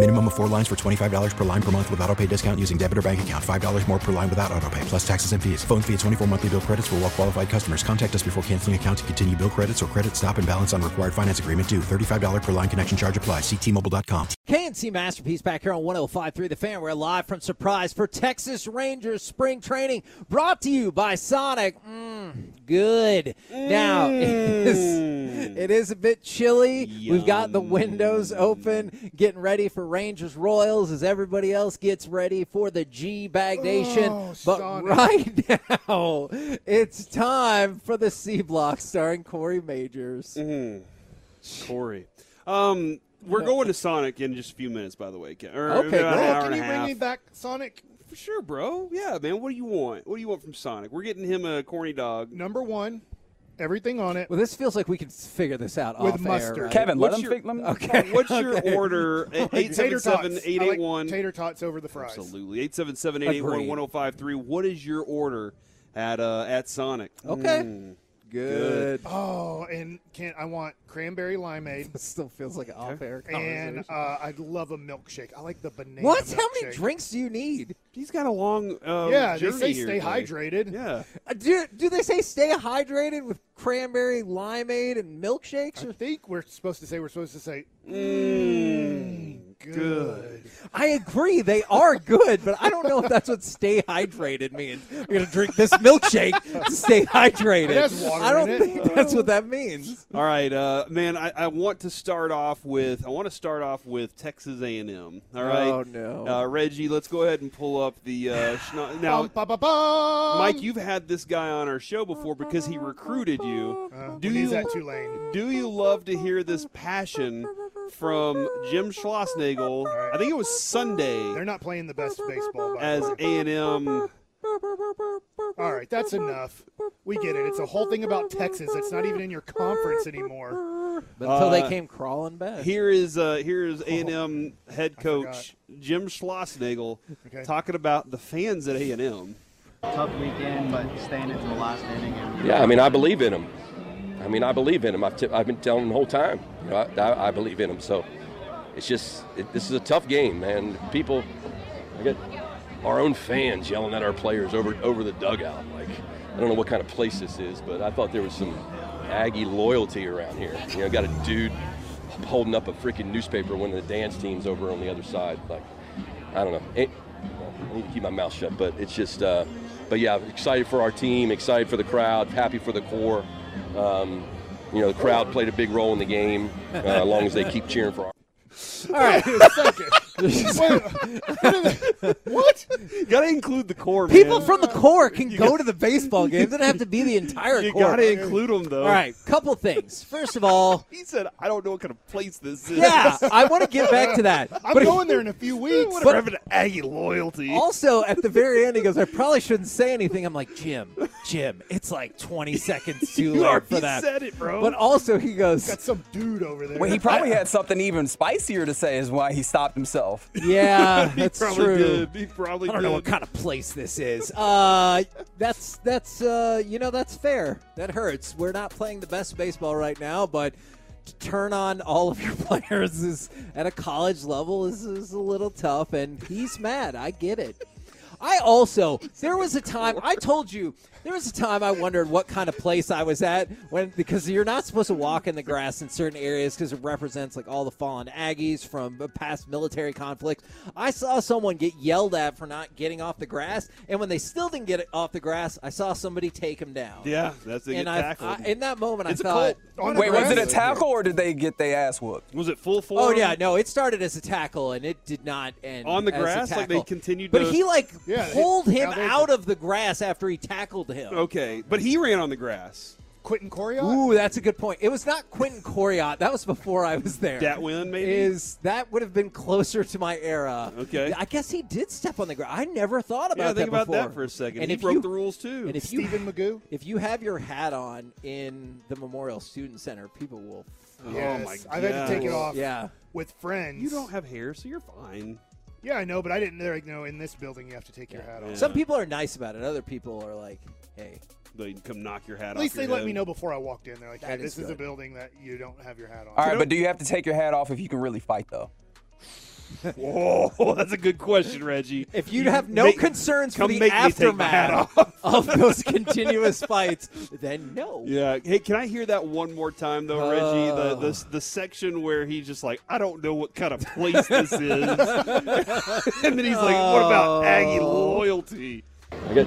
Minimum of four lines for $25 per line per month with auto pay discount using debit or bank account. $5 more per line without auto pay, plus taxes and fees. Phone fee at 24 monthly bill credits for well qualified customers. Contact us before canceling account to continue bill credits or credit stop and balance on required finance agreement due. $35 per line connection charge applies. Ctmobile.com. KNC Masterpiece back here on 105.3 The Fan. We're live from Surprise for Texas Rangers spring training brought to you by Sonic. Mm, good. Now, it is, it is a bit chilly. We've got the windows open, getting ready for Rangers Royals as everybody else gets ready for the G Bag Nation. Oh, but Sonic. right now, it's time for the C Block starring Corey Majors. Corey. Um, we're going to Sonic in just a few minutes, by the way. Ken. Or Okay, about an hour Can and you a bring half. me back, Sonic? For sure, bro. Yeah, man. What do you want? What do you want from Sonic? We're getting him a corny dog. Number one, everything on it Well, this feels like we can figure this out with off mustard. Air, right? Kevin, let What's him your- think. Let me, Okay. What's your order? Eight Tater tots. seven eight I like eight one. tater tots over the fries. Absolutely. Eight seven seven eight eight one Agreed. one zero five three. What is your order at uh, at Sonic? Okay. Mm. Good. Oh, and can I want cranberry limeade. It still feels like an off-air And uh, I'd love a milkshake. I like the banana. what? How many milkshake. drinks do you need? He's got a long. Uh, Yeah, they journey say here stay today. hydrated. Yeah. Uh, do, do they say stay hydrated with cranberry limeade and milkshakes? I Or- think we're supposed to say we're supposed to say Mm, good. I agree, they are good, but I don't know if that's what stay hydrated means. We're gonna drink this milkshake to stay hydrated. It has water I don't in it. think that's what that means. All right, uh, man. I, I want to start off with I want to start off with Texas A and M. All right, Oh, no. uh, Reggie. Let's go ahead and pull up the uh, schno- now. Bum, ba, ba, bum. Mike, you've had this guy on our show before because he recruited you. Uh, Do he's you- at Tulane? Do you love to hear this passion from Jim Schlossnagle? I think it was Sunday They're not playing the best baseball. By as A and M. All right, that's enough. We get it. It's a whole thing about Texas. It's not even in your conference anymore. Until they Uh, came crawling back. Here is uh, here is A and M head coach Jim Schlossnagle Okay. talking about the fans at A and M. tough weekend, but staying into the last inning. And Yeah, I mean, I believe in him. I mean, I believe in him. I've, t- I've been telling him the whole time. You know, I, I, believe in him. So it's just, it, this is a tough game, man. People, I got our own fans yelling at our players over over the dugout. Like, I don't know what kind of place this is, but I thought there was some Aggie loyalty around here. You know, got a dude holding up a freaking newspaper when the dance team's over on the other side. Like, I don't know. It, I need to keep my mouth shut, but it's just, uh, but yeah, excited for our team, excited for the crowd, happy for the Corps. Um, you know, the crowd played a big role in the game, uh, as long as they keep cheering for our. All right. Wait a second. Wait, what? are they- Got to include the Corps. People man. from the Corps can go to the baseball game. It doesn't have to be the entire Corps. You Corps. got to include them though. All right, couple things. First of all, He said, "I don't know what kind of place this is." yeah, I want to get back to that. I'm But going there in a few weeks. Whatever happened to Aggie loyalty? also at the very end, he goes, "I probably shouldn't say anything." I'm like, Jim, Jim, it's like 20 seconds too You late for that. said it, bro. But also, he goes, Got some dude over there. well, he probably had something even spicier to say, is why he stopped himself. "Yeah, he that's probably true." did. He probably I don't know what kind of place this is. Uh, that's that's uh, you know that's fair. That hurts. We're not playing the best baseball right now, but to turn on all of your players is at a college level is, is a little tough, and he's mad. I get it. I also there was a time I told you there was a time I wondered what kind of place I was at when because you're not supposed to walk in the grass in certain areas because it represents like all the fallen Aggies from past military conflicts. I saw someone get yelled at for not getting off the grass, and when they still didn't get off the grass, I saw somebody take him down. Yeah, that's a and get I, in that moment It's a I thought. cult. On the Wait, was it a tackle or did they get their ass whooped? was it full form? Oh yeah, no, it started as a tackle and it did not end On the as a grass? Like they continued But to- he like Yeah, they- pulled him out of the grass after he tackled him. Okay, but he ran on the grass. Quentin Coryatt? Ooh, that's a good point. It was not Quentin Coryatt. That was before I was there. Dat Nguyen, maybe? Is that would have been closer to my era? Okay. I guess he did step on the ground. I never thought about Yeah, that think about before. that for a second. And he broke you, the rules too. And if you Stephen Magoo? if you have your hat on in the Memorial Student Center, people will. Yes. Oh my I've had to take it off Yeah. with friends. you don't have hair, so you're fine. Yeah, I know, but I didn't know. Like, no, in this building, you have to take your hat off. Yeah. Some people are nice about it. Other people are like, "Hey, They come knock your hat At off. least they your let head. me know before I walked in. They're like, "Hey, That is this is a good. building that you don't have your hat on." All right, but do you have to take your hat off if you can really fight, though? Whoa, that's a good question, Reggie. If you have no make- concerns for come the make me take my hat aftermath of those continuous fights, then no. Yeah. Hey, can I hear that one more time, though, Reggie? The, Oh. the the section where he's just like, I don't know what kind of place this is, and then he's like, What about Aggie Oh. loyalty? I got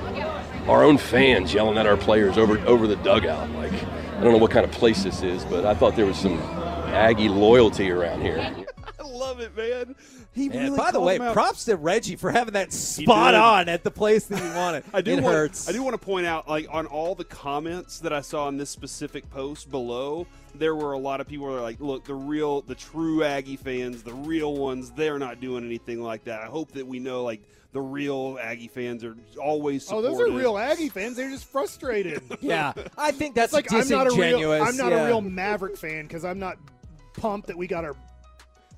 our own fans yelling at our players over over the dugout. Like I don't know what kind of place this is, but I thought there was some Aggie loyalty around here. I love it, man. He And really by the way, props to Reggie for having that spot on at the place that he wanted. I do it want, hurts. I do want to point out, like on all the comments that I saw on this specific post below, there were a lot of people who were like, "Look, the real, the true Aggie fans, the real ones, they're not doing anything like that." I hope that we know, like, the real Aggie fans are always. oh, Supportive. those are real Aggie fans. They're just frustrated. Yeah, I think that's it's like I'm not a real. I'm not yeah. a real Maverick fan because I'm not pumped that we got our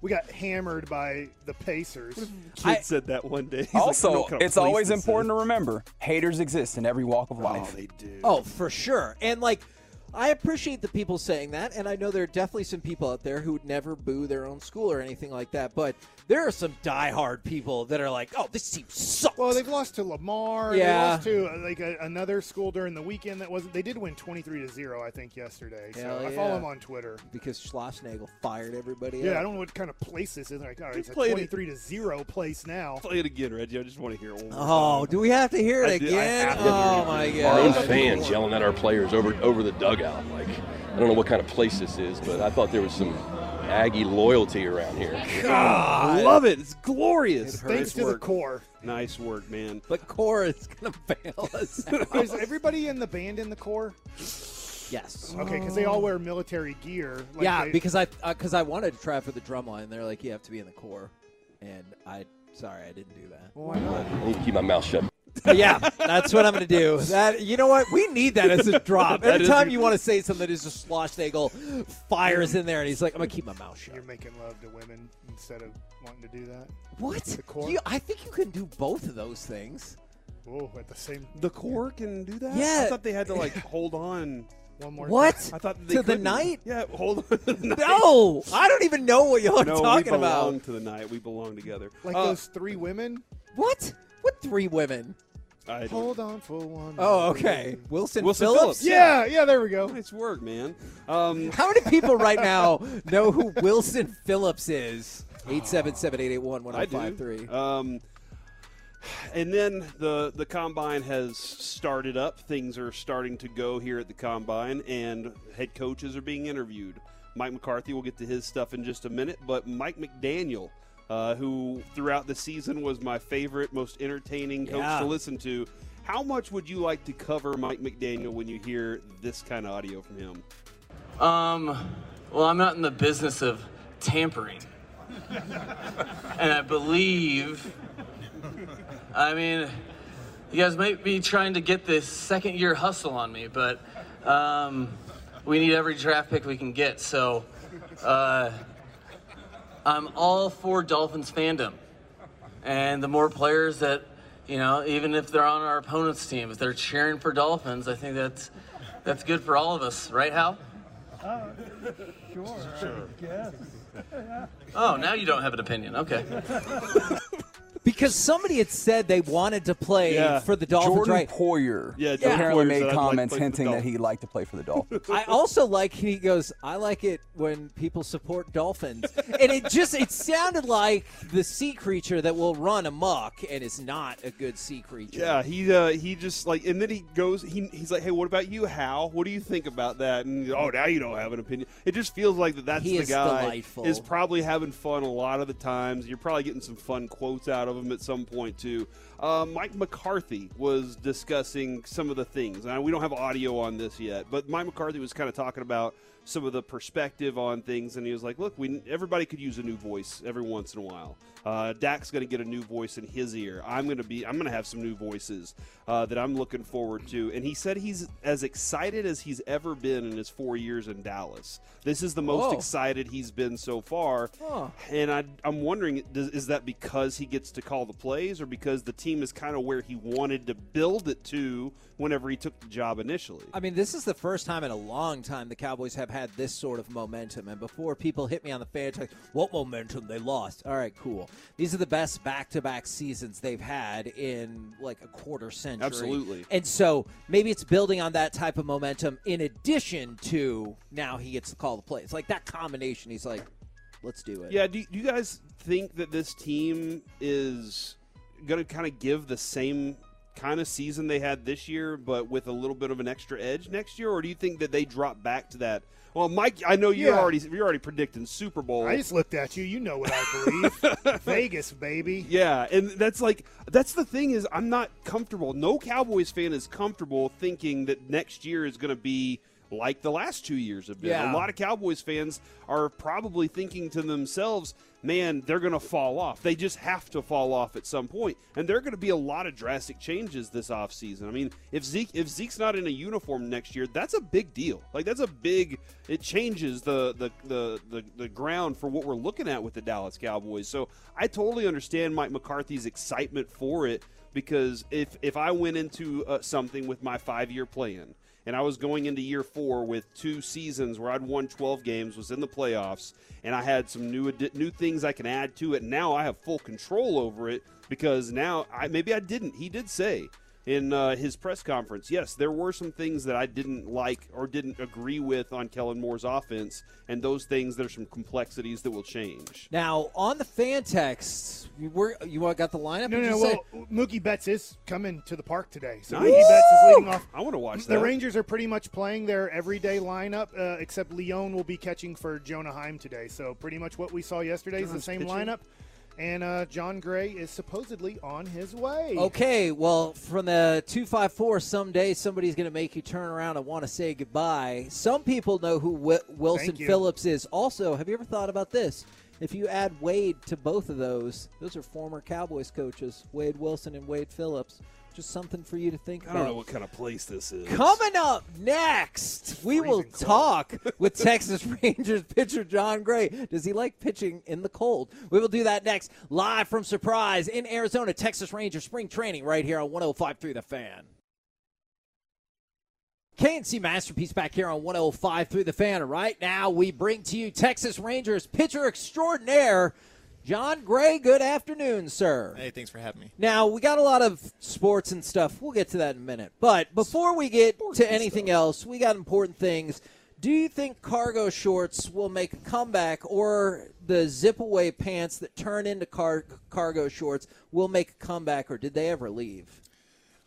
we got hammered by the Pacers. Kid I- said that one day. He's like, "I don't know Also, what kind of it's always important is." to remember haters exist in every walk of life. Oh, life. they do. Oh, for sure. And like, I appreciate the people saying that, and I know there are definitely some people out there who would never boo their own school or anything like that. But there are some diehard people that are like, "Oh, this team sucks." Well, they've lost to Lamar. Yeah. They lost to uh, like a, another school during the weekend that wasn't. They did win twenty three to zero, I think, yesterday. So Hell I follow yeah. him on Twitter. because Schlossnagle fired everybody. Yeah, up. I don't know what kind of place this is. Like, all right, it's a played it. twenty three to zero place now. Play it again, Reggie. I just want to hear it one more Oh, time. do we have to hear it I again? have to hear oh it. my Our own fans yelling at our players over over the dugout. Like I don't know what kind of place this is, but I thought there was some Aggie loyalty around here. God, I love it. It's glorious. Thanks Nice to the work. Corps. Nice work, man. But Corps is gonna fail us. Is everybody in the band in the Corps? yes. Okay, because they all wear military gear. Like yeah, they- because I uh, because I wanted to try for the drum line. They're like, you have to be in the Corps, and I sorry I didn't do that. Well, why not? I need to keep my mouth shut. But yeah, that's what I'm going to do. That you know what? We need that as a drop. That Every time you want to say something, is just Schlossnagle fires in there, and he's like, "I'm going to keep my mouth shut." You're making love to women instead of wanting to do that. What? The Corps? You, I think you can do both of those things. Oh, at the same The Corps can do that. Yeah. I thought they had to like hold on. one more. What? I thought they To the couldn't. night? Yeah, hold on. To the night. No, I don't even know what y'all are no, talking we belong about. to the night. We belong together. Like Uh, those three women. What? What three women? I Hold on for one. Oh, more okay. Wilson, Wilson Phillips. Phillips. Yeah, yeah. There we go. Nice work, man. Um, How many people right now know who Wilson Phillips is? Eight seven seven eight eight one one I zero five Um, and then the the combine has started up. Things are starting to go here at the combine, and head coaches are being interviewed. Mike McCarthy, we'll get to his stuff in just a minute, but Mike McDaniel, uh, who throughout the season was my favorite, most entertaining coach Yeah. to listen to. How much would you like to cover Mike McDaniel when you hear this kind of audio from him? Um, well, I'm not in the business of tampering. and I believe, I mean, you guys might be trying to get this second year hustle on me, but um, we need every draft pick we can get. So uh, I'm all for Dolphins fandom. And the more players that, you know, even if they're on our opponent's team, if they're cheering for Dolphins, I think that's that's good for all of us, right, Hal? Uh sure. Oh, now you don't have an opinion. Okay. Because somebody had said they wanted to play Yeah. for the Dolphins, Jordan right? Poyer Yeah, Jordan apparently Poyer made said, "I'd like comments play for the hinting that he'd like to play for the Dolphins. I also like he goes, I like it when people support dolphins. and it just it sounded like the sea creature that will run amok and is not a good sea creature. Yeah, he uh, he just like, and then he goes. He, he's like, "Hey, what about you, Hal? What do you think about that?" And oh, now you don't have an opinion. It just feels like that. That's He the is guy delightful. is probably having fun a lot of the times. You're probably getting some fun quotes out of of them at some point too. Uh, Mike McCarthy was discussing some of the things. Now we don't have audio on this yet, but Mike McCarthy was kind of talking about some of the perspective on things, and he was like, "Look, we everybody could use a new voice every once in a while. Uh, Dak's going to get a new voice in his ear. I'm going to be. I'm going to have some new voices uh, that I'm looking forward to." And he said he's as excited as he's ever been in his four years in Dallas. This is the most Whoa. excited he's been so far. Huh. And I, I'm wondering, does, is that because he gets to call the plays, or because the team is kind of where he wanted to build it to whenever he took the job initially? I mean, this is the first time in a long time the Cowboys have had this sort of momentum. And before people hit me on the fan text, what momentum? They lost. All right, cool. These are the best back to back seasons they've had in like a quarter century. Absolutely. And so maybe it's building on that type of momentum in addition to now he gets to call the plays. Like that combination, he's like, let's do it. Yeah, do, do you guys think that this team is going to kind of give the same kind of season they had this year, but with a little bit of an extra edge next year, or do you think that they drop back to that? Well, Mike, I know you're Yeah. already you're already predicting Super Bowl. I just looked at you. You know what I believe. Vegas, baby. Yeah, and that's like that's the thing is I'm not comfortable. No Cowboys fan is comfortable thinking that next year is going to be like the last two years have been. Yeah. A lot of Cowboys fans are probably thinking to themselves, "Man, they're going to fall off. They just have to fall off at some point." And there are going to be a lot of drastic changes this offseason. I mean, if Zeke if Zeke's not in a uniform next year, that's a big deal. Like that's a big it changes the the the the, the ground for what we're looking at with the Dallas Cowboys. So I totally understand Mike McCarthy's excitement for it because if if I went into uh, something with my five year plan and I was going into year four with two seasons where I'd won 12 games, was in the playoffs, and I had some new new things I can add to it. Now I have full control over it because now I maybe I didn't. He did say in uh, his press conference, yes, there were some things that I didn't like or didn't agree with on Kellen Moore's offense, and those things there's some complexities that will change. Now on the fan text, you were you got the lineup? No, Did no, say- well, Mookie Betts is coming to the park today. So Nice. Mookie Betts is leading off. I want to watch The that. Rangers are pretty much playing their everyday lineup, uh, except Leone will be catching for Jonah Heim today. So pretty much what we saw yesterday is the same pitching? lineup. And uh, Jon Gray is supposedly on his way. Okay, well, from the 254, someday somebody's going to make you turn around and want to say goodbye. Some people know who Wi- Wilson Phillips is. Also, have you ever thought about this? If you add Wade to both of those, those are former Cowboys coaches, Wade Wilson and Wade Phillips. Just something for you to think I about. don't know what kind of place this is. Coming up next, we will talk with Texas Rangers pitcher Jon Gray. Does he like pitching in the cold? We will do that next, live from Surprise in Arizona, Texas Rangers spring training right here on 105.3 The Fan. KNC Masterpiece back here on 105 through the fan. Right now, we bring to you Texas Rangers pitcher extraordinaire, Jon Gray. Good afternoon, sir. Hey, thanks for having me. Now, we got a lot of sports and stuff. We'll get to that in a minute. But before we get to anything else, we got important things. Do you think cargo shorts will make a comeback or the zip away pants that turn into car- cargo shorts will make a comeback or did they ever leave?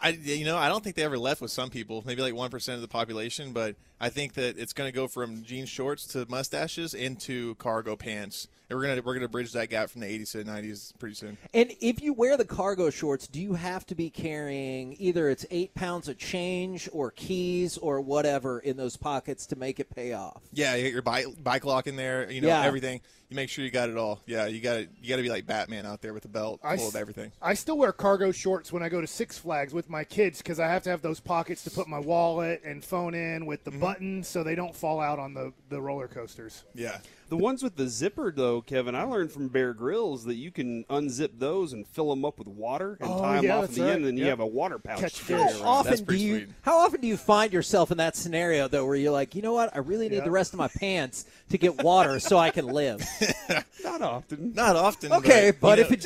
I, you know, I don't think they ever left with some people, maybe like one percent of the population, but I think that it's going to go from jean shorts to mustaches into cargo pants, and we're gonna we're gonna bridge that gap from the '80s to the '90s pretty soon. And if you wear the cargo shorts, do you have to be carrying either it's eight pounds of change or keys or whatever in those pockets to make it pay off? Yeah, you get your bike bike lock in there, you know, Yeah. everything. You make sure you got it all. Yeah, you got to you got to be like Batman out there with a belt I full s- of everything. I still wear cargo shorts when I go to Six Flags with my kids because I have to have those pockets to put my wallet and phone in with Mm-hmm. the button so they don't fall out on the, the roller coasters. Yeah. The ones with the zipper, though, Kevin, I learned from Bear Grylls that you can unzip those and fill them up with water and Oh, tie them yeah, off at the right. end, and you Yep. have a water pouch. Catch fish. How around. often do you how often do you find yourself in that scenario though where you're like, you know what, I really need Yeah. the rest of my pants to get water so I can live. Not often. Not often. Okay, but, but you if know, it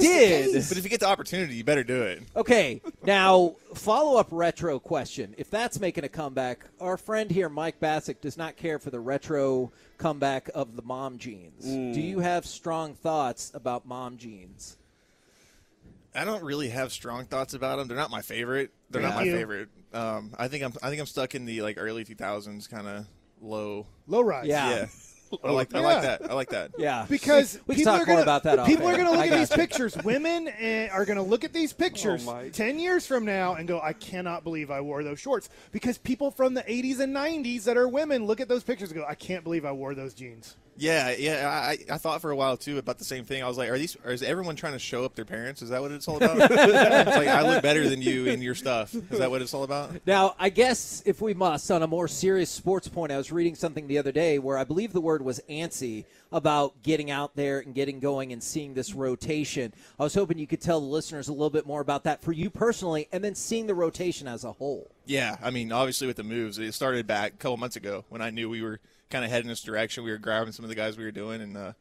did- but if you get the opportunity, you better do it. Okay, now follow up retro question. If that's making a comeback, our friend here, Mike Bassick, does not care for the retro comeback of the mom jeans. Do you have strong thoughts about mom jeans? I don't really have strong thoughts about them. They're not my favorite. They're not Thank my you. favorite. Um, I think I'm I think I'm stuck in the like early 2000s kind of low. Low rise. Yeah. Yeah. I like I like that. I like that. Yeah, because we people talk are gonna, about that. People are going to look at these you. pictures. Women eh, are going to look at these pictures Oh, Mike. ten years from now and go, "I cannot believe I wore those shorts." Because people from the '80s and '90s that are women look at those pictures and go, "I can't believe I wore those jeans." Yeah, yeah. I, I thought for a while too about the same thing. I was like, are these? Or is everyone trying to show up their parents? Is that what it's all about? it's like I look better than you in your stuff. Is that what it's all about? Now, I guess if we must, on a more serious sports point, I was reading something the other day where I believe the word was antsy about getting out there and getting going and seeing this rotation. I was hoping you could tell the listeners a little bit more about that for you personally, and then seeing the rotation as a whole. Yeah, I mean, obviously with the moves, it started back a couple months ago when I knew we were kind of heading this direction. We were grabbing some of the guys we were doing, and uh,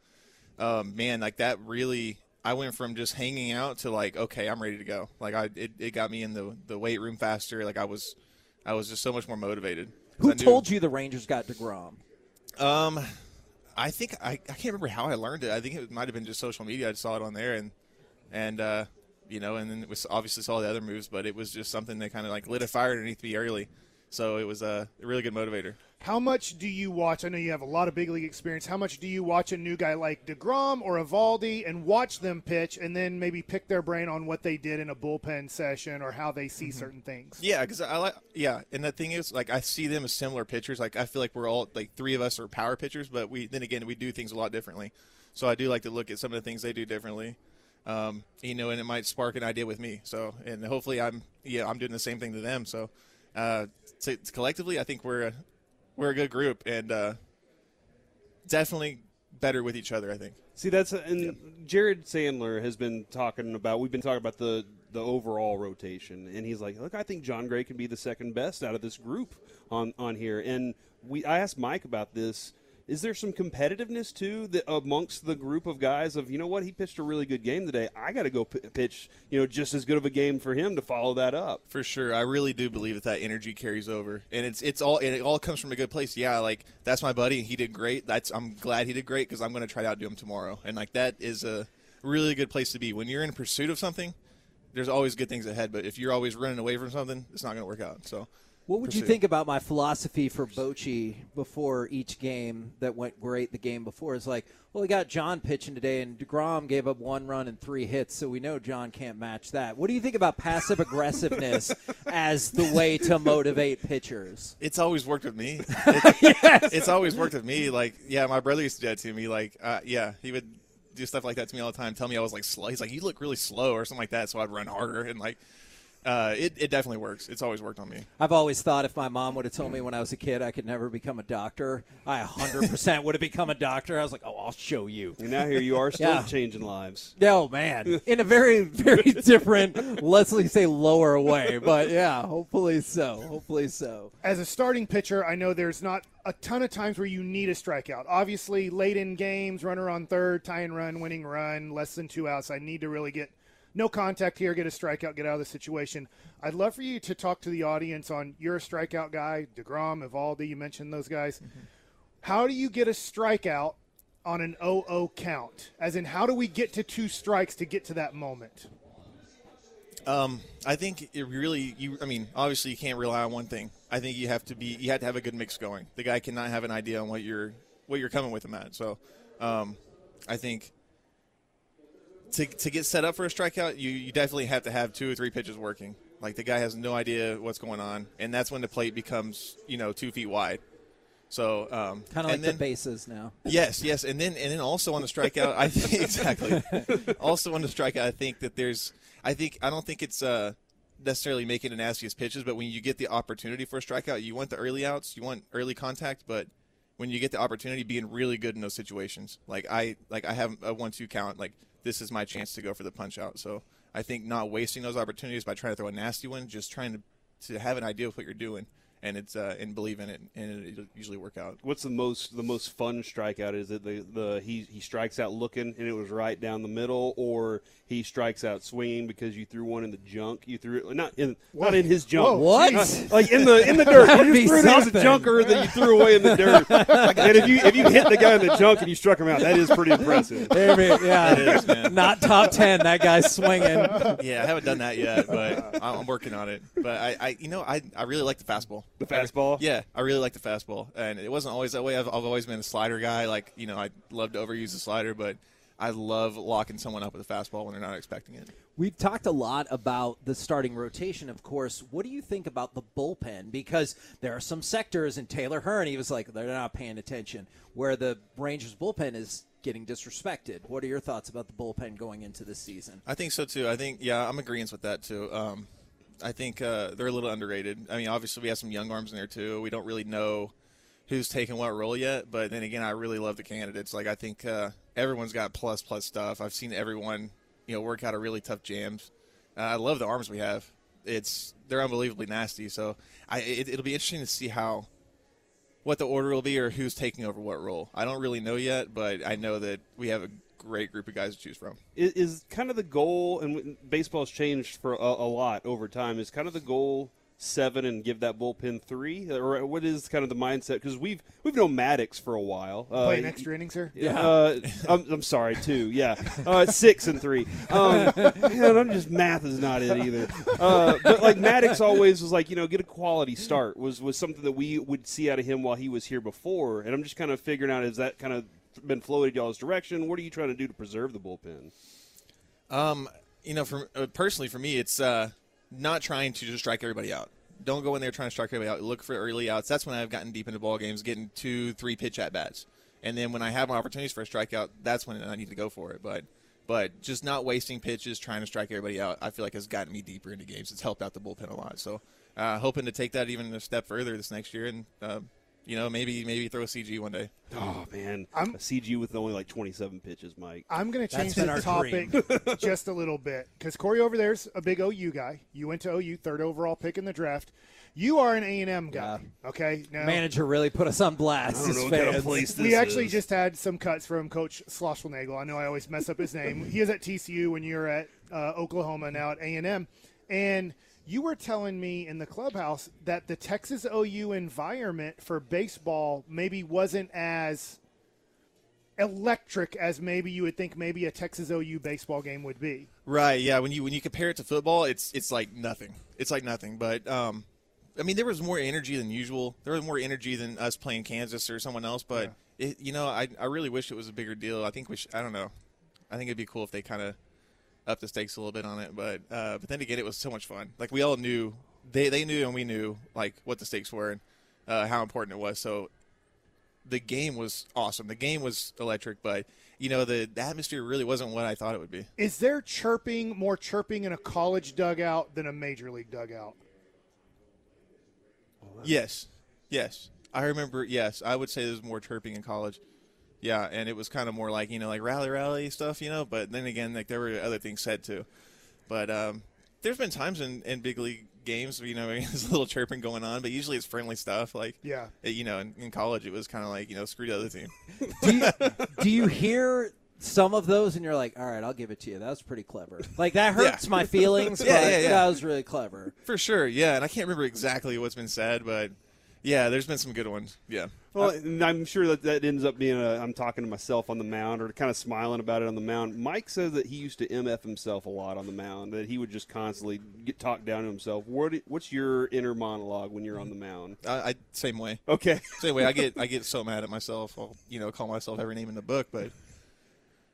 um, man, like that really. I went from just hanging out to like, okay, I'm ready to go. Like I, it, it got me in the the weight room faster. Like I was, I was just so much more motivated. Who told you the Rangers got DeGrom? Um, I think I, I can't remember how I learned it. I think it might have been just social media. I saw it on there and and uh, you know, and then it was obviously saw the other moves, but it was just something that kind of like lit a fire underneath me early. So it was a really good motivator. How much do you watch? I know you have a lot of big league experience. How much do you watch a new guy like DeGrom or Eovaldi and watch them pitch and then maybe pick their brain on what they did in a bullpen session or how they see certain things? Yeah, because I like yeah, and the thing is, like I see them as similar pitchers. Like I feel like we're all like three of us are power pitchers, but we then again we do things a lot differently. So I do like to look at some of the things they do differently. Um, you know, and it might spark an idea with me. So and hopefully I'm yeah I'm doing the same thing to them. So uh, to, collectively, I think we're a, we're a good group and uh, definitely better with each other. I think. See, that's and Jared Sandler has been talking about. We've been talking about the the overall rotation, and he's like, "Look, I think Jon Gray can be the second best out of this group on on here." And we, I asked Mike about this. Is there some competitiveness too that amongst the group of guys of you know what he pitched a really good game today? I got to go p- pitch you know just as good of a game for him to follow that up. For sure, I really do believe that that energy carries over, and it's it's all and it all comes from a good place. Yeah, like that's my buddy, and he did great. That's I'm glad he did great because I'm going to try to outdo him tomorrow, and like that is a really good place to be when you're in pursuit of something. There's always good things ahead, but if you're always running away from something, it's not going to work out. So, What would you think about my philosophy for Bochy before each game that went great the game before? It's like, well, we got Jon pitching today, and DeGrom gave up one run and three hits, so we know Jon can't match that. What do you think about passive aggressiveness as the way to motivate pitchers? It's always worked with me. It's, it's always worked with me. Like, yeah, my brother used to do that to me. Like, uh, yeah, he would do stuff like that to me all the time. Tell me I was like slow. He's like, you look really slow or something like that. So I'd run harder and like, uh, it, it definitely works. It's always worked on me. I've always thought if my mom would have told me when I was a kid I could never become a doctor, I 100% would have become a doctor. I was like, oh, I'll show you. And now here you are, still Yeah. changing lives. No, man. In a very, very different, let's say lower way. But yeah, hopefully so. Hopefully so. As a starting pitcher, I know there's not a ton of times where you need a strikeout. Obviously, late in games, runner on third, tie and run, winning run, less than two outs. I need to really get no contact here, get a strikeout, get out of the situation. I'd love for you to talk to the audience on you're a strikeout guy, DeGrom, Eovaldi, you mentioned those guys. How do you get a strikeout on an 0-0 count? As in, how do we get to two strikes to get to that moment? Um, I think it really, you. I mean, obviously, you can't rely on one thing. I think you have to be, you have to have a good mix going. The guy cannot have an idea on what you're, what you're coming with him at. So, um, I think to to get set up for a strikeout, you you definitely have to have two or three pitches working. Like the guy has no idea what's going on, and that's when the plate becomes, you know, two feet wide. So, um, Kind of like and the then- bases now. Yes, yes, and then and then also on the strikeout, I think exactly. also on the strikeout, I think that there's, I think I don't think it's uh, necessarily making the nastiest pitches, but when you get the opportunity for a strikeout, you want the early outs, you want early contact, but when you get the opportunity, being really good in those situations. Like I like I have a one-two count, like this is my chance to go for the punch out. So I think not wasting those opportunities by trying to throw a nasty one, just trying to to have an idea of what you're doing. And it's uh, and believe in it, and it'll usually work out. What's the most the most fun strikeout? Is it the, the he he strikes out looking and it was right down the middle, or he strikes out swinging because you threw one in the junk? You threw it not in not in his junk. Whoa, what? Not- like in the in the dirt. That'd you be just threw it as a junker that you threw away in the dirt. and if you if you hit the guy in the junk and you struck him out, that is pretty impressive. There we- yeah. It is, man. Not top 10. That guy's swinging. yeah, I haven't done that yet, but I'm I'm working on it. But I, I you know, I, I really like the fastball. The fastball? Yeah, I really like the fastball, and it wasn't always that way. I've, I've always been a slider guy. Like you know, I love to overuse the slider, but I love locking someone up with a fastball when they're not expecting it. We've talked a lot about the starting rotation, of course. What do you think about the bullpen? Because there are some sectors, and Taylor Hearn, he was like, they're not paying attention, where the Rangers bullpen is getting disrespected. What are your thoughts about the bullpen going into this season? I think so too. I think yeah, I'm agreeing with that too. Um, I think uh, they're a little underrated. I mean, obviously we have some young arms in there too. We don't really know who's taking what role yet, but then again, I really love the candidates. Like I think uh, everyone's got plus plus stuff. I've seen everyone you know work out a really tough jams. Uh, I love the arms we have. It's they're unbelievably nasty. So I it, it'll be interesting to see how what the order will be or who's taking over what role. I don't really know yet, but I know that we have a great group of guys to choose from. Is, is kind of the goal, and baseball's changed for a, a, lot over time. Is kind of the goal seven and give that bullpen three, or what is kind of the mindset? Because we've we've known Maddux for a while. Uh, Playing extra innings here. Yeah, uh, I'm, I'm, sorry too. Yeah, uh, six and three. Um, man, I'm just math is not it either. Uh, but like Maddux always was like, you know, get a quality start was was something that we would see out of him while he was here before, and I'm just kind of figuring out is that kind of been floated y'all's direction? What are you trying to do to preserve the bullpen? Um, you know, for uh, personally for me, it's uh, not trying to just strike everybody out. Don't go in there trying to strike everybody out. Look for early outs. That's when I've gotten deep into ball games, getting two, three pitch at bats, and then when I have my opportunities for a strikeout, that's when I need to go for it. But but just not wasting pitches, trying to strike everybody out, I feel like has gotten me deeper into games. It's helped out the bullpen a lot. So uh, hoping to take that even a step further this next year and. You know, maybe maybe throw a CG one day. Oh man, I'm, a CG with only like 27 pitches, Mike. I'm going to change the topic just a little bit because Corey over there's a big OU guy. You went to OU, third overall pick in the draft. You are an A and M guy, yeah. okay? Now, Manager really put us on blast. I don't know what place we actually is. just had some cuts from Coach Schlossnagle. I know I always mess up his name. he is at TCU when you're at uh, Oklahoma now at A and M, and you were telling me in the clubhouse that the Texas OU environment for baseball maybe wasn't as electric as maybe you would think maybe a Texas OU baseball game would be. Right. Yeah. When you when you compare it to football, it's it's like nothing. It's like nothing. But um, I mean, there was more energy than usual. There was more energy than us playing Kansas or someone else. But yeah. it, you know, I I really wish it was a bigger deal. I think we should, I don't know. I think it'd be cool if they kind of up the stakes a little bit on it. But uh, but then again, it was so much fun. Like we all knew they they knew and we knew like what the stakes were and uh, how important it was. So the game was awesome. The game was electric, but you know the, the atmosphere really wasn't what I thought it would be. Is there chirping more chirping in a college dugout than a major league dugout? Yes, yes. I remember. Yes, I would say there's more chirping in college. Yeah, and it was kind of more like you know like rally rally stuff, you know. But then again, like there were other things said too. But um, there's been times in, in big league games, you know, there's a little chirping going on, but usually it's friendly stuff. Like yeah, you know, in, in college it was kind of like you know screw the other team. do, you, do you hear some of those and you're like, all right, I'll give it to you. That was pretty clever. Like that hurts yeah. my feelings. yeah, yeah, yeah, that was really clever. For sure. Yeah, and I can't remember exactly what's been said, but yeah, there's been some good ones. Yeah. Well, uh, I'm sure that that ends up being a. I'm talking to myself on the mound, or kind of smiling about it on the mound. Mike says that he used to mf himself a lot on the mound. That he would just constantly get talked down to himself. What What's your inner monologue when you're on the mound? I, I same way. Okay, same way. I get I get so mad at myself. I'll you know call myself every name in the book, but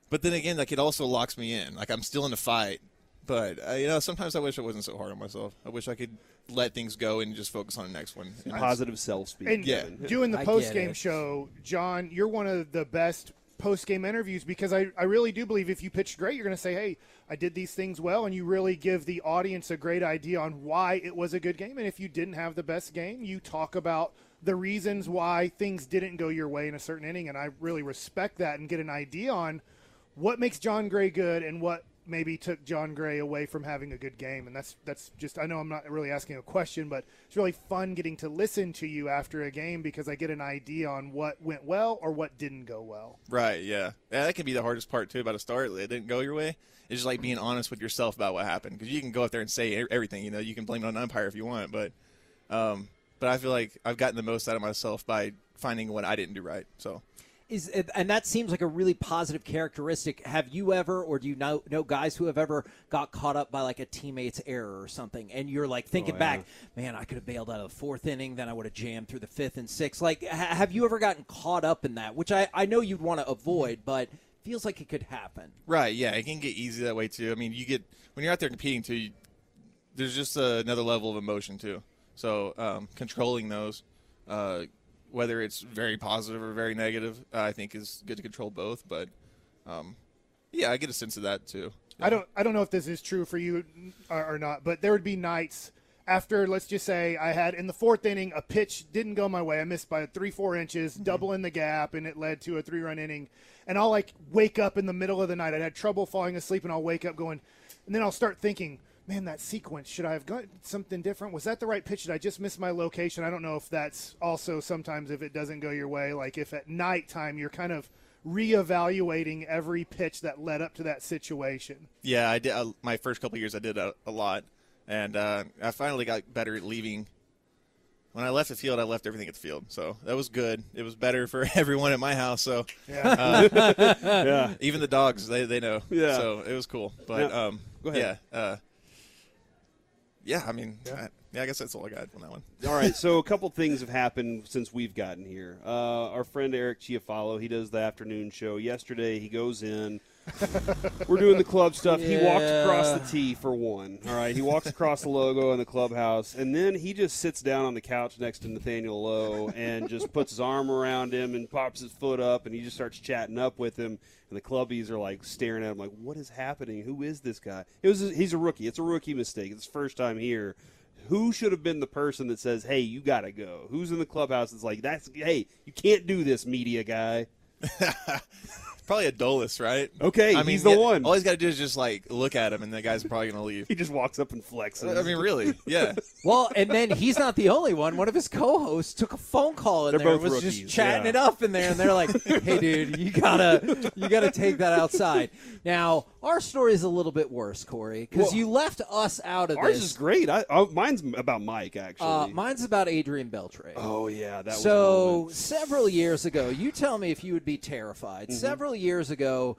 but then again, like it also locks me in. Like I'm still in a fight, but uh, you know sometimes I wish I wasn't so hard on myself. I wish I could let things go and just focus on the next one. And Positive self speak. And yeah. doing the post game show, Jon, you're one of the best post game interviews because I, I really do believe if you pitched great, you're going to say, hey, I did these things well, and you really give the audience a great idea on why it was a good game. And if you didn't have the best game, you talk about the reasons why things didn't go your way in a certain inning. And I really respect that and get an idea on what makes Jon Gray good and what maybe took Jon Gray away from having a good game. And that's that's just I know I'm not really asking a question, but it's really fun getting to listen to you after a game because I get an idea on what went well or what didn't go well. Right. Yeah. Yeah. That can be the hardest part too about a start. It didn't go your way. It's just like being honest with yourself about what happened because you can go up there and say everything. You know, you can blame it on the umpire if you want, but um, but I feel like I've gotten the most out of myself by finding what I didn't do right. So Is and that seems like a really positive characteristic. Have you ever, or do you know know guys who have ever got caught up by like a teammate's error or something, and you're like thinking Oh, back, man, I could have bailed out of the fourth inning, then I would have jammed through the fifth and sixth. Like, ha- have you ever gotten caught up in that? Which I I know you'd want to avoid, but feels like it could happen. Right. Yeah, it can get easy that way too. I mean, you get when you're out there competing too. You, there's just another level of emotion too. So um, controlling those, uh, whether it's very positive or very negative, uh, I think is good to control both. But um, yeah, I get a sense of that too. I don't I don't know if this is true for you or, or not, but there would be nights after let's just say I had in the fourth inning a pitch didn't go my way. I missed by three four inches, doubling the gap, and it led to a three run inning. And I'll like wake up in the middle of the night. I'd had trouble falling asleep, and I'll wake up going, and then I'll start thinking. Man, that sequence. Should I have got something different? Was that the right pitch? Did I just miss my location? I don't know if that's also sometimes if it doesn't go your way. Like if at nighttime you're kind of reevaluating every pitch that led up to that situation. Yeah, I did. Uh, my first couple of years, I did a, a lot, and uh, I finally got better at leaving. When I left the field, I left everything at the field, so that was good. It was better for everyone at my house. So, Yeah. uh, Yeah. even the dogs, they they know. Yeah. so it was cool. But Now- um, go ahead. Yeah, uh, yeah. I mean, I, yeah. I guess that's all I got on that one. All right, so a couple things have happened since we've gotten here. Uh, our friend Eric Chiafalo, he does the afternoon show. Yesterday, he goes in. We're doing the club stuff. He walked across the tee for one. All right, he walks across the logo in the clubhouse, and then he just sits down on the couch next to Nathaniel Lowe and just puts his arm around him and pops his foot up, and he just starts chatting up with him. And the clubbies are like staring at him, like, "What is happening? Who is this guy?" It was he's a rookie. It's a rookie mistake. It's his first time here who should have been the person that says, "Hey, you got to go"? Who's in the clubhouse that's like, "That's hey, you can't do this, media guy." Probably Adolis, right? Okay, I mean, he's the yeah, one. All he's got to do is just like look at him, and the guy's probably gonna leave. He just walks up and flexes. I mean, really? Yeah. Well, and then he's not the only one. One of his co-hosts took a phone call in They're there, both was rookies, just chatting yeah. it up in there, and they're like, "Hey, dude, you gotta, you gotta take that outside." Now, our story is a little bit worse, Corey, because Well, you left us out of Ours this. is great. I, oh, mine's about Mike actually. Uh, mine's about Adrian Beltre. oh yeah, that was a so several years ago, you tell me if you would be terrified. Mm-hmm. Several years ago,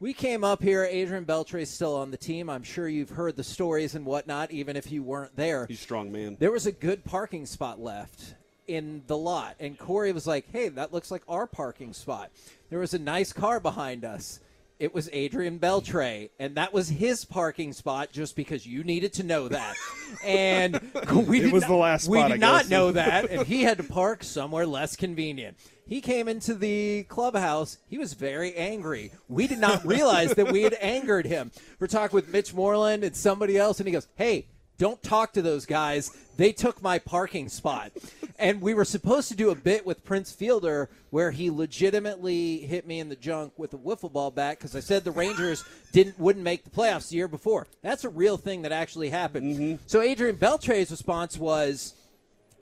we came up here. Adrian Beltre is still on the team. I'm sure you've heard the stories and whatnot, even if you weren't there. he's a strong man. There was a good parking spot left in the lot, and Corey was like, "Hey, that looks like our parking spot." There was a nice car behind us. It was Adrian Beltre, and that was his parking spot. Just because you needed to know that, and we It was not, the last We did I not know that, and he had to park somewhere less convenient. He came into the clubhouse. He was very angry. We did not realize that we had angered him. We're talking with Mitch Moreland and somebody else, and he goes, "Hey, don't talk to those guys. They took my parking spot." And we were supposed to do a bit with Prince Fielder where he legitimately hit me in the junk with a wiffle ball bat because I said the Rangers didn't wouldn't make the playoffs the year before. That's a real thing that actually happened. Mm-hmm. So Adrian Beltre's response was,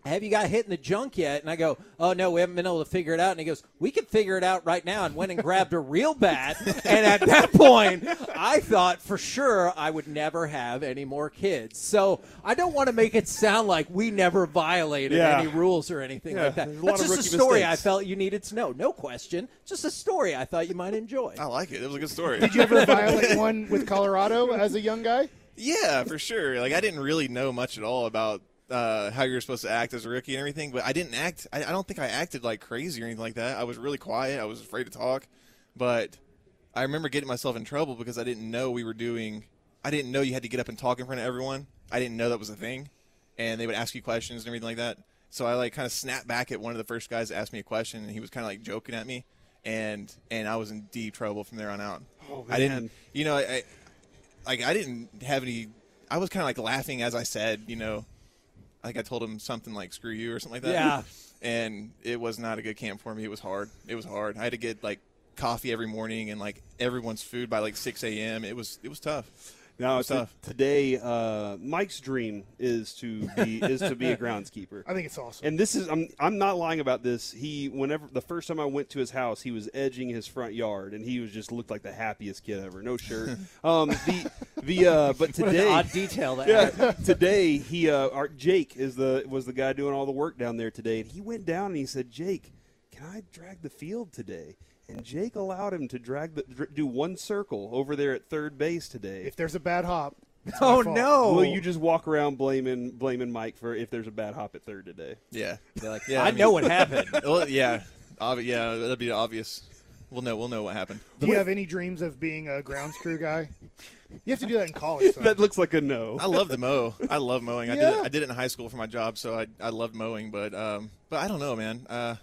have you got hit in the junk yet? And I go, oh no, we haven't been able to figure it out. And he goes, we can figure it out right now. And went and grabbed a real bat. and at that point, I thought for sure I would never have any more kids. So I don't want to make it sound like we never violated Yeah. any rules or anything Yeah, like that. a That's just a rookie story I felt you needed to know. No question, just a story I thought you might enjoy. I like it. It was a good story. Did you ever violate one with Colorado as a young guy? Yeah, for sure. Like I didn't really know much at all about uh, how you're supposed to act as a rookie and everything, but I didn't act. I, I don't think I acted like crazy or anything like that. I was really quiet. I was afraid to talk, but I remember getting myself in trouble because I didn't know we were doing. I didn't know you had to get up and talk in front of everyone. I didn't know that was a thing, and they would ask you questions and everything like that. So I like kind of snapped back at one of the first guys that asked me a question, and he was kind of like joking at me, and and I was in deep trouble from there on out. Oh, I didn't, you know, I, I like I didn't have any. I was kind of like laughing as I said, you know, like I told him something like "screw you" or something like that. Yeah. And it was not a good camp for me. It was hard. It was hard. I had to get like coffee every morning and like everyone's food by like 6 a.m. It was it was tough. Now, It was to- today, uh, Mike's dream is to be is to be a groundskeeper. I think it's awesome. And this is I'm I'm not lying about this. He whenever the first time I went to his house, he was edging his front yard, and he was just looked like the happiest kid ever. No shirt. um, the the uh, but What an today odd detail that yeah, today he uh, our Jake is the was the guy doing all the work down there today, and he went down and he said, Jake. "Can I drag the field today?" And Jake allowed him to drag the do one circle over there at third base today. If there's a bad hop, it's Oh, my fault. no. Will you just walk around blaming blaming Mike for if there's a bad hop at third today? Yeah. like, yeah, I know what happened. Well, yeah, Obvi- yeah, that'll be obvious. We'll know. We'll know what happened. Do you have any dreams of being a grounds crew guy? You have to do that in college. son. that looks like a no. I love the mow. I love mowing. I did. Yeah. It, I did it in high school for my job, so I I loved mowing. But um, but I don't know, man. Uh,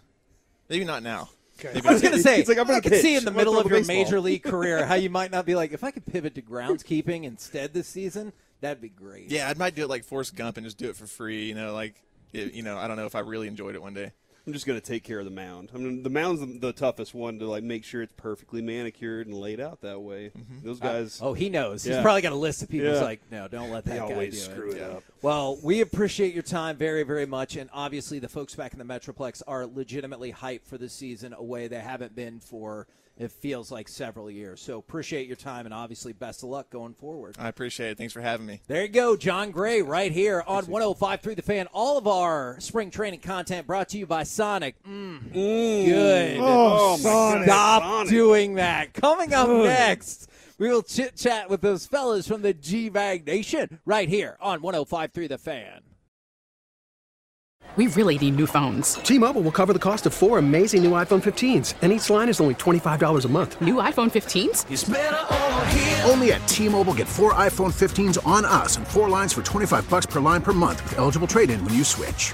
maybe not now. Okay. I was going to say, It's like, I'm gonna I could see in the I'm middle of your baseball. major league career how you might not be like, if I could pivot to groundskeeping instead this season, that'd be great. Yeah, I might do it like Forrest Gump and just do it for free. You know, like it, you know, I don't know if I really enjoyed it one day. I'm just going to take care of the mound. I mean, the mound's the, the toughest one to like make sure it's perfectly manicured and laid out that way. Mm-hmm. Those guys. Oh, he knows. He's probably got a list of people. He's Yeah. like, no, don't let They that guy always do screw it. it up. Well, we appreciate your time very, very much, and obviously the folks back in the Metroplex are legitimately hyped for the season, a way they haven't been for it feels like several years. So appreciate your time, and obviously best of luck going forward. I appreciate it. Thanks for having me. There you go, Jon Gray, right here on 105.3 The Fan. All of our spring training content brought to you by Sonic. Mm, good. Oh, my Sonic. Stop Sonic. doing that. Coming up next, we will chit chat with those fellas from the G Bag Nation right here on 105.3 The Fan. We really need new phones. T-Mobile will cover the cost of four amazing new iPhone 15s, and each line is only $25 a month. New iPhone 15s? Only at T-Mobile get four iPhone 15s on us and four lines for 25 bucks per line per month with eligible trade-in when you switch.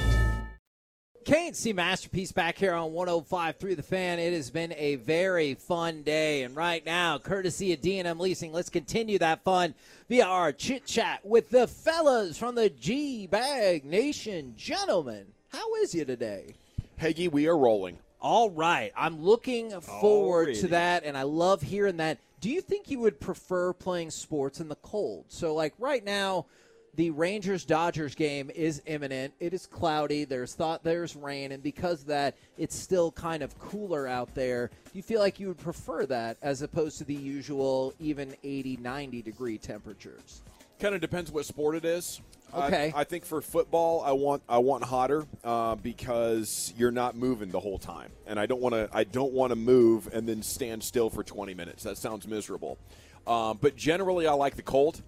K&C Masterpiece back here on 105.3 The Fan. It has been a very fun day. And right now, courtesy of D&M Leasing, let's continue that fun via our chit-chat with the fellas from the G-Bag Nation. Gentlemen, how is you today? Peggy, we are rolling. All right. I'm looking forward to that, and I love hearing that. Do you think you would prefer playing sports in the cold? So, like right now, the Rangers Dodgers game is imminent. It is cloudy. There's thought there's rain, and because of that, it's still kind of cooler out there. Do you feel like you would prefer that as opposed to the usual even 80, 90 degree temperatures? Kind of depends what sport it is. I- Okay. I, think for football, I want I want hotter uh, because you're not moving the whole time, and I don't want to I don't want to move and then stand still for 20 minutes. That sounds miserable. Um, but generally, I like the cold.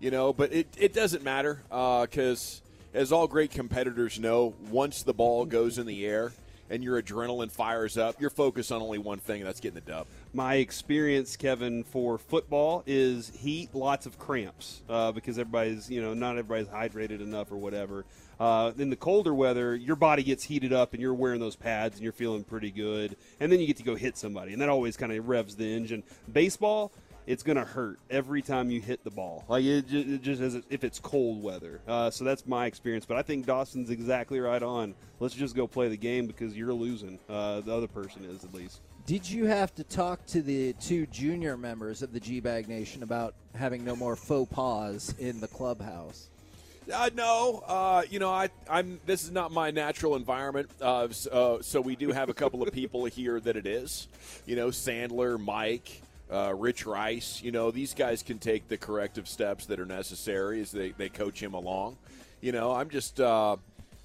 You know, but it, it doesn't matter because as all great competitors know, once the ball goes in the air and your adrenaline fires up, you're focused on only one thing, and that's getting the dub. My experience, Kevin, for football is heat, lots of cramps uh, because everybody's, you know, not everybody's hydrated enough or whatever. Uh, in the colder weather, your body gets heated up and you're wearing those pads and you're feeling pretty good. And then you get to go hit somebody, and that always kind of revs the engine. Baseball, it's going to hurt every time you hit the ball. Like it just, it just as if it's cold weather. Uh, so that's my experience. But I think Dawson's exactly right on. Let's just go play the game because you're losing. Uh, the other person is at least. Did you have to talk to the two junior members of the G Bag Nation about having no more faux pas in the clubhouse? Uh, no, uh, you know, I, I'm. This is not my natural environment. Uh, so, uh, so we do have a couple of people here that it is. You know, Sandler, Mike, uh, Rich Rice. You know, these guys can take the corrective steps that are necessary as they, they coach him along. You know, I'm just. Uh,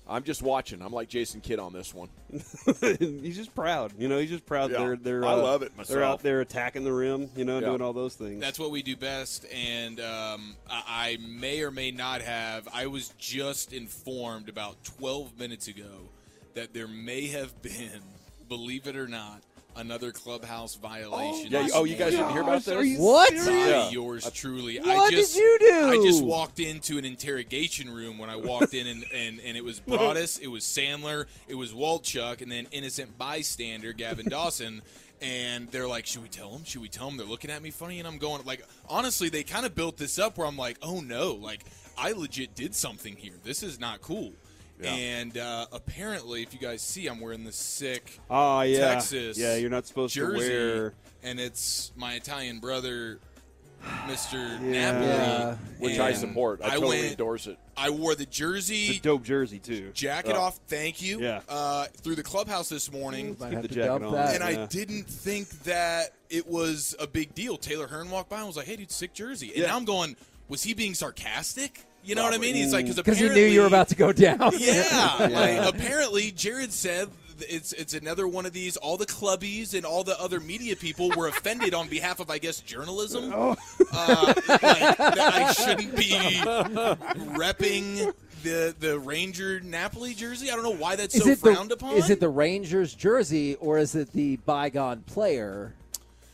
I'm just watching. I'm like Jason Kidd on this one. he's just proud. You know, he's just proud. Yeah. They're they're. I uh, love it They're out there attacking the rim. You know, Yeah. doing all those things. That's what we do best, and um, I, I may or may not have. I was just informed about 12 minutes ago that there may have been, believe it or not, another clubhouse violation. Yeah, oh, you guys didn't hear about this? Are What? Yeah. yours truly. What I did just, you do? I just walked into an interrogation room when I walked in, and, and, and it was Broadus, it was Sandler, it was Walchuk, and then innocent bystander Gavin Dawson. And they're like, "Should we tell him? Should we tell him?" They're looking at me funny, and I'm going like, honestly, they kind of built this up where I'm like, "Oh no!" Like I legit did something here. This is not cool. Yeah. And uh, apparently, if you guys see, I'm wearing the sick Oh, yeah. Texas Yeah, you're not supposed to jersey, wear- and it's my Italian brother, Mister Yeah. Napoli, Yeah. Which I support. I totally went- endorse it. I wore the jersey, It's a dope jersey too. jacket Oh. off. Thank you. Yeah. Uh, through the clubhouse this morning, Might Keep the jacket on. that. and I didn't think that it was a big deal. Taylor Hearn walked by and was like, "Hey, dude, sick jersey," and Yeah. now I'm going, "Was he being sarcastic?" You know what I mean? He's like, because he knew you were about to go down. yeah, Yeah. like apparently Jared said it's it's another one of these. All the clubbies and all the other media people were offended on behalf of, I guess, journalism. Oh. Uh, like, that I shouldn't be repping the the Ranger Napoli jersey. I don't know why that's Is so frowned the, upon. Is it the Rangers jersey or is it the bygone player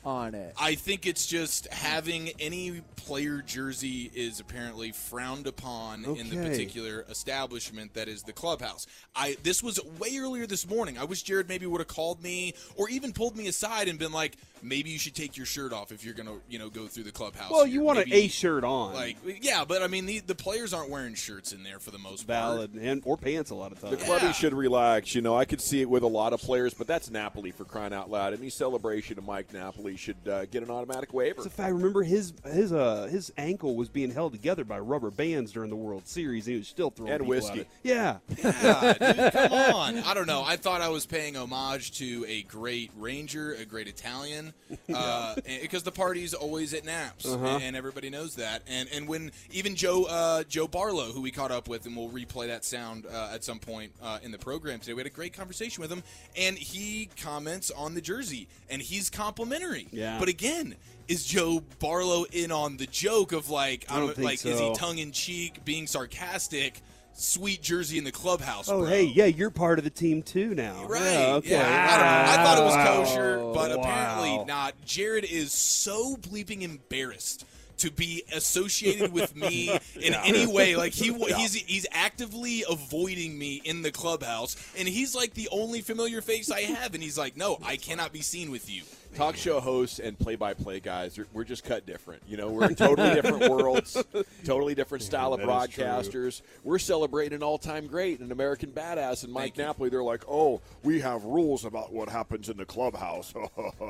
on it? I think it's just having any player jersey is apparently frowned upon in the particular establishment that is the clubhouse. I this was way earlier this morning. I wish Jared maybe would have called me or even pulled me aside and been like, maybe you should take your shirt off if you're gonna you know go through the clubhouse. Well, here. you want an Maybe- A shirt on, Like yeah, but I mean the the players aren't wearing shirts in there for the most part. and or pants a lot of times. The times. clubby Yeah. should relax. You know, I could see it with a lot of players, but that's Napoli for crying out loud. Any celebration of Mike Napoli should uh, get an automatic waiver. It's a fact. Remember his his uh his ankle was being held together by rubber bands during the World Series. He was still throwing And people at whiskey. it. Yeah, Yeah, dude, come on. I don't know. I thought I was paying homage to a great Ranger, a great Italian, uh, because the party's always at Naps, Uh-huh. and, everybody knows that. And and when even Joe uh, Joe Barlow, who we caught up with, and we'll replay that sound uh, at some point uh, in the program today. We had a great conversation with him, and he comments on the jersey, and he's complimentary. Yeah. But again. Is Joe Barlow in on the joke of like, I don't I'm, think like, is he tongue in cheek, being sarcastic? Sweet jersey in the clubhouse. Oh, bro. hey, yeah, you're part of the team too now. Right. Yeah, okay. Yeah. I, I thought it was kosher, but Wow. apparently not. Jared is so bleeping embarrassed to be associated with me in Yeah. any way. Like he Yeah. he's he's actively avoiding me in the clubhouse, and he's like the only familiar face I have, and he's like, no, I cannot be seen with you. Talk show hosts and play-by-play guys, are- we're just cut different. You know, we're in totally different worlds, totally different style of that is true. broadcasters. We're celebrating an all-time great, an American badass, and Mike Napoli. They're like, "Oh, we have rules about what happens in the clubhouse."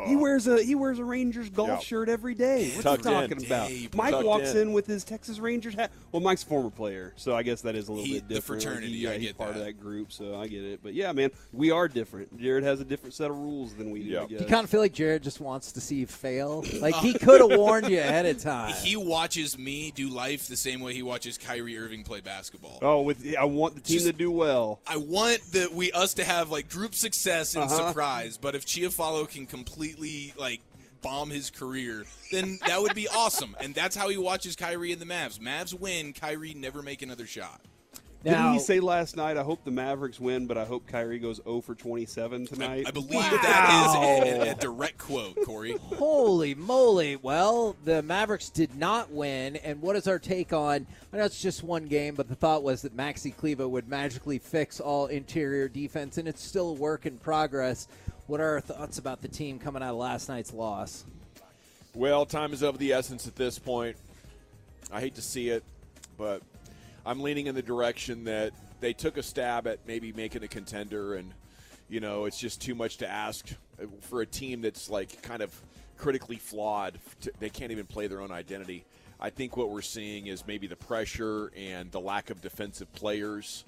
He wears a he wears a Rangers golf Yeah. shirt every day. What's Tucked he in. talking about? Hey, Mike tucked walks in. in. with his Texas Rangers hat. Well, Mike's a former player, so I guess that is a little He- bit the different. Like, fraternity, he- yeah, I he's get part that. of that group, so I get it. But yeah, man, we are different. Jared has a different set of rules than we do. Yeah. I Do you kind of feel like Jared just wants to see you fail? Like he could have warned you ahead of time. He watches me do life the same way he watches Kyrie Irving play basketball. Oh, with I want the team Just- to do well. I want the we us to have like group success and Uh-huh. surprise, but if Chiafalo can completely like bomb his career, then that would be awesome. And that's how he watches Kyrie and the Mavs. Mavs win, Kyrie never make another shot. Didn't he say last night? I hope the Mavericks win, but I hope Kyrie goes 0 for 27 tonight. I believe that is a, a direct quote, Corey. Holy moly. Well, the Mavericks did not win. And what is our take on? I know it's just one game, but the thought was that Maxi Kleber would magically fix all interior defense, and it's still a work in progress. What are our thoughts about the team coming out of last night's loss? Well, time is of the essence at this point. I hate to see it, but I'm leaning in the direction that they took a stab at maybe making a contender, and you know it's just too much to ask for a team that's like kind of critically flawed. They can't even play their own identity. I think what we're seeing is maybe the pressure and the lack of defensive players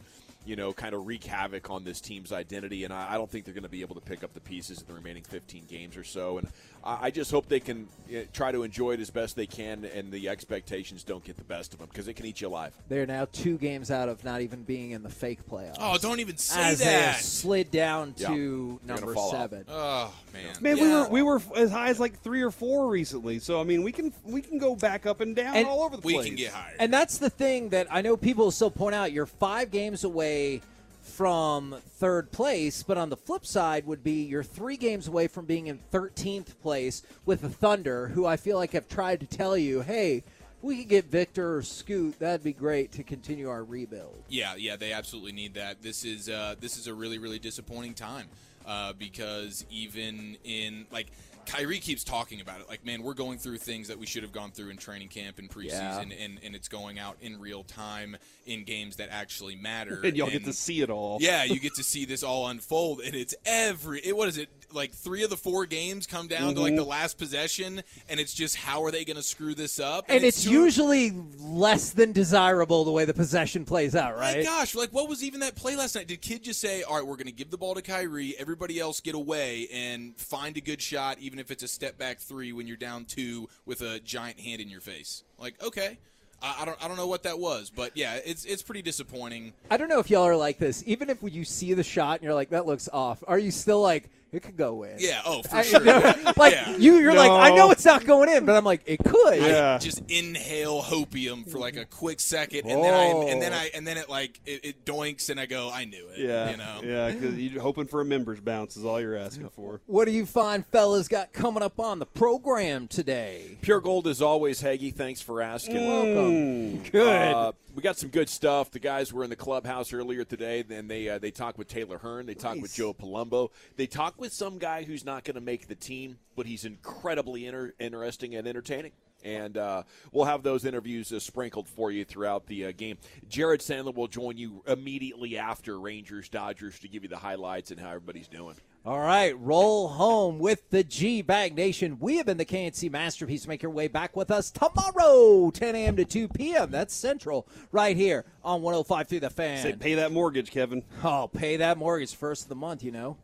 you know, kind of wreak havoc on this team's identity. And I, I don't think they're going to be able to pick up the pieces in the remaining 15 games or so. And I, I just hope they can try to enjoy it as best they can, and the expectations don't get the best of them because it can eat you alive. They're now two games out of not even being in the fake playoffs. Oh, don't even say as that. They slid down to They're number fall off. seven. Oh man, Man, we were we were as high as like three or four recently. So I mean, we can we can go back up and down And- all over the we place. can get higher. And that's the thing that I know people still point out. You're five games away from third place, but on the flip side would be you're three games away from being in 13th place with the Thunder, who I feel like have tried to tell you, hey, we could get Victor or Scoot, that'd be great to continue our rebuild. Yeah, yeah, they absolutely need that. This is uh, this is a really really disappointing time uh, because even in like. Kyrie keeps talking about it. Like, man, we're going through things that we should have gone through in training camp and preseason, Yeah. and, and it's going out in real time in games that actually matter. And y'all get to see it all. Yeah, you get to see this all unfold, and it's every. It, what is it? Like three of the four games come down to like the mm-hmm. last possession, and it's just how are they going to screw this up? And it's too- usually less than desirable the way the possession plays out, My right? gosh, like what was even that play last night? Did Kidd just say, "All right, we're going to give the ball to Kyrie, everybody else get away and find a good shot, even if it's a step back three when you're down two with a giant hand in your face"? Like, okay, I, I don't, I don't know what that was, but yeah, it's it's pretty disappointing. I don't know if y'all are like this. Even if you see the shot and you're like, that looks off, are you still like, it could go in? Yeah, oh for I- sure. like Yeah. you, you're like, I know it's not going in, but I'm like, it could. I just inhale hopium for like a quick second, and then I and then. I and then it like it, it doinks, and I go, I knew it. Yeah, you know. yeah, because you're hoping for a members bounce is all you're asking for. What do you find fellas got coming up on the program today? Pure Gold as always, Haggy. Thanks for asking. Welcome. Good. Uh, we got some good stuff. The guys were in the clubhouse earlier today. Then they uh, they talked with Taylor Hearn. They talked with Joe Palumbo. They talked with some guy who's not going to make the team, but he's incredibly inter- interesting and entertaining. And uh, we'll have those interviews uh, sprinkled for you throughout the uh, game. Jared Sandler will join you immediately after Rangers Dodgers to give you the highlights and how everybody's doing. All right, roll home with the G Bag Nation. We have been the K&C Masterpiece. Make your way back with us tomorrow, 10 a.m. to 2 p.m. That's Central, right here on 105 through the fan. Say, pay that mortgage, Kevin. Oh, pay that mortgage first of the month, you know.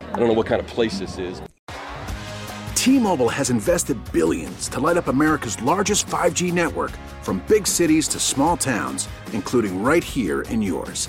I don't know what kind of place this is. T-Mobile has invested billions to light up America's largest 5G network from big cities to small towns, including right here in yours.